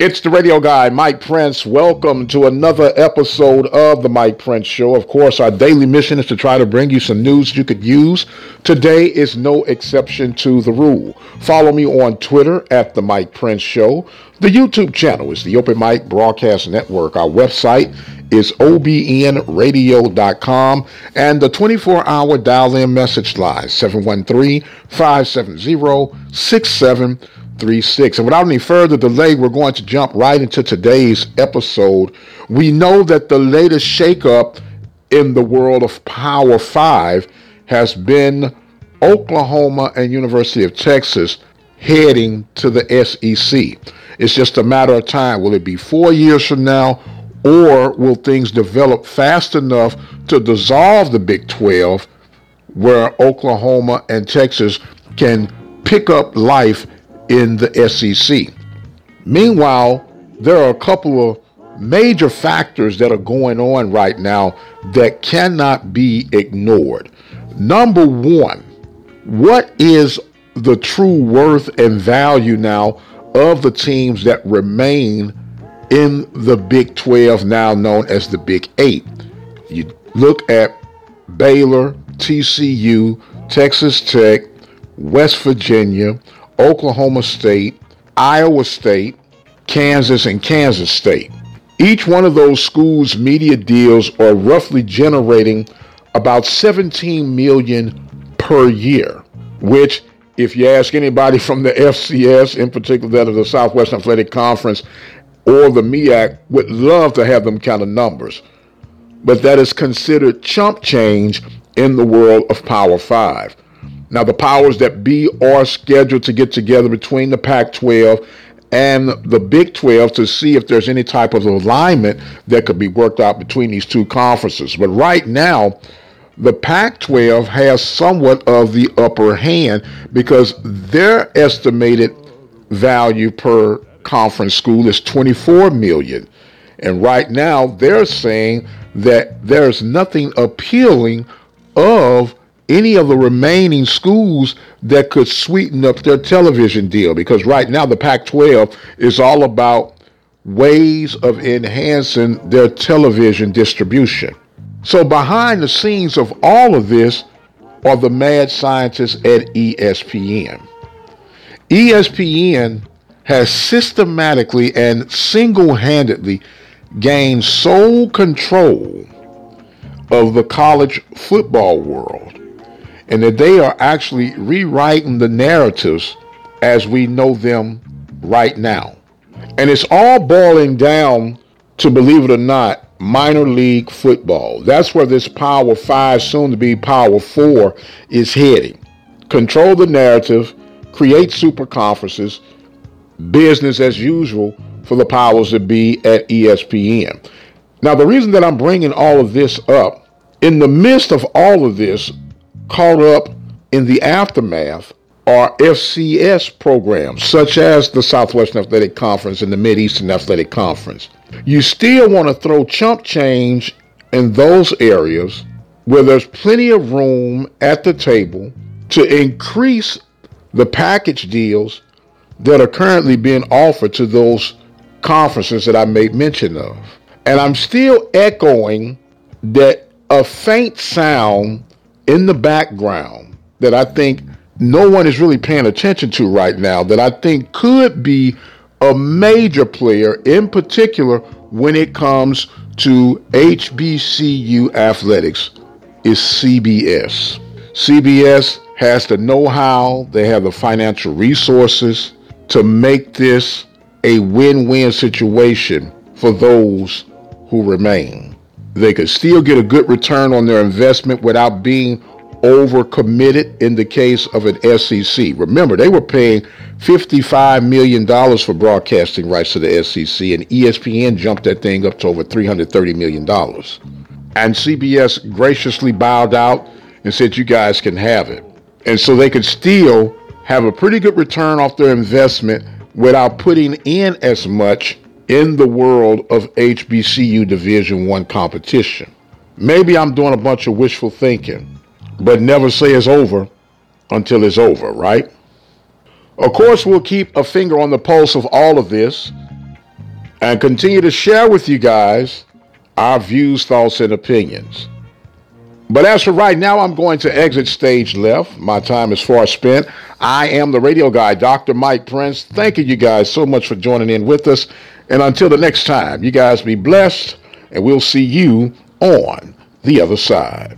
It's the radio guy, Mike Prince. Welcome to another episode of the Mike Prince Show. Of course, our daily mission is to try to bring you some news you could use. Today is no exception to the rule. Follow me on Twitter at the Mike Prince Show. The YouTube channel is the Open Mic Broadcast Network. Our website is obnradio.com and the 24-hour dial-in message line 713-570-6736. And without any further delay, we're going to jump right into today's episode. We know that the latest shakeup in the world of Power 5 has been Oklahoma and University of Texas heading to the SEC. It's just a matter of time. Will it be four years from now or will things develop fast enough to dissolve the Big 12 where Oklahoma and Texas can pick up life in the SEC? Meanwhile, there are a couple of major factors that are going on right now that cannot be ignored. Number one, what is the true worth and value now of the teams that remain in the Big 12, now known as the Big 8. You look at Baylor, TCU, Texas Tech, West Virginia, Oklahoma State, Iowa State, Kansas, and Kansas State. Each one of those schools' media deals are roughly generating about 17 million per year, which if you ask anybody from the FCS, in particular that of the Southwest Athletic Conference, or the MEAC would love to have them kind of numbers. But that is considered chump change in the world of Power 5. Now, the powers that be are scheduled to get together between the Pac 12 and the Big 12 to see if there's any type of alignment that could be worked out between these two conferences. But right now, the Pac 12 has somewhat of the upper hand because their estimated value per conference school is 24 million. And right now they're saying that there's nothing appealing of any of the remaining schools that could sweeten up their television deal because right now the Pac 12 is all about ways of enhancing their television distribution. So, behind the scenes of all of this are the mad scientists at ESPN. ESPN has systematically and single handedly gained sole control of the college football world, and that they are actually rewriting the narratives as we know them right now. And it's all boiling down to, believe it or not, minor league football. That's where this Power 5, soon to be Power 4, is heading. Control the narrative, create super conferences, business as usual for the powers that be at ESPN. Now, the reason that I'm bringing all of this up, in the midst of all of this, caught up in the aftermath are FCS programs, such as the Southwestern Athletic Conference and the Mid-Eastern Athletic Conference. You still want to throw chump change in those areas where there's plenty of room at the table to increase the package deals that are currently being offered to those conferences that I made mention of. And I'm still echoing that a faint sound in the background that I think no one is really paying attention to right now that I think could be a major player in particular when it comes to HBCU athletics is CBS. CBS has the know-how, they have the financial resources, to make this a win win situation for those who remain. They could still get a good return on their investment without being overcommitted in the case of an SEC. Remember, they were paying $55 million for broadcasting rights to the SEC, and ESPN jumped that thing up to over $330 million. And CBS graciously bowed out and said, You guys can have it. And so they could still have a pretty good return off their investment without putting in as much in the world of HBCU Division 1 competition. Maybe I'm doing a bunch of wishful thinking, but never say it's over until it's over, right? Of course, we'll keep a finger on the pulse of all of this and continue to share with you guys our views, thoughts, and opinions. But as for right now, I'm going to exit stage left. My time is far spent. I am the radio guy, Dr. Mike Prince. Thank you, you guys, so much for joining in with us. And until the next time, you guys be blessed, and we'll see you on the other side.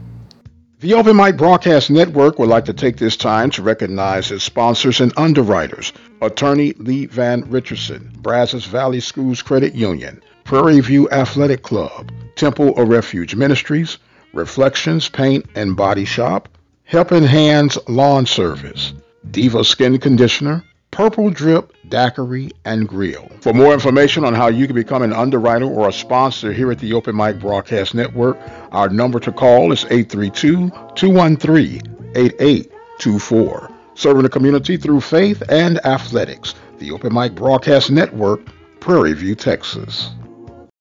The Open Mic Broadcast Network would like to take this time to recognize its sponsors and underwriters Attorney Lee Van Richardson, Brazos Valley Schools Credit Union, Prairie View Athletic Club, Temple of Refuge Ministries, Reflections Paint and Body Shop, Helping Hands Lawn Service, Diva Skin Conditioner, Purple Drip Daiquiri and Grill. For more information on how you can become an underwriter or a sponsor here at the Open Mic Broadcast Network, our number to call is 832-213-8824. Serving the community through faith and athletics. The Open Mic Broadcast Network, Prairie View, Texas.